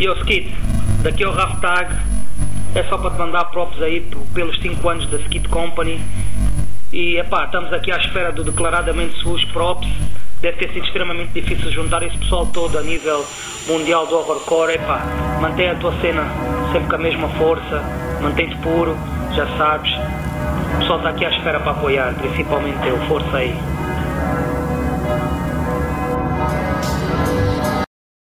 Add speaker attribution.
Speaker 1: E o skid daqui ao Raftag, é só para te mandar props aí pelos 5 anos da skid Company. E epá, estamos aqui à espera do declaradamente SUS props. Deve ter sido extremamente difícil juntar esse pessoal todo a nível mundial do horrorcore. Epá, mantém a tua cena sempre com a mesma força, mantém-te puro, já sabes. O pessoal está aqui à espera para apoiar, principalmente eu. Força aí.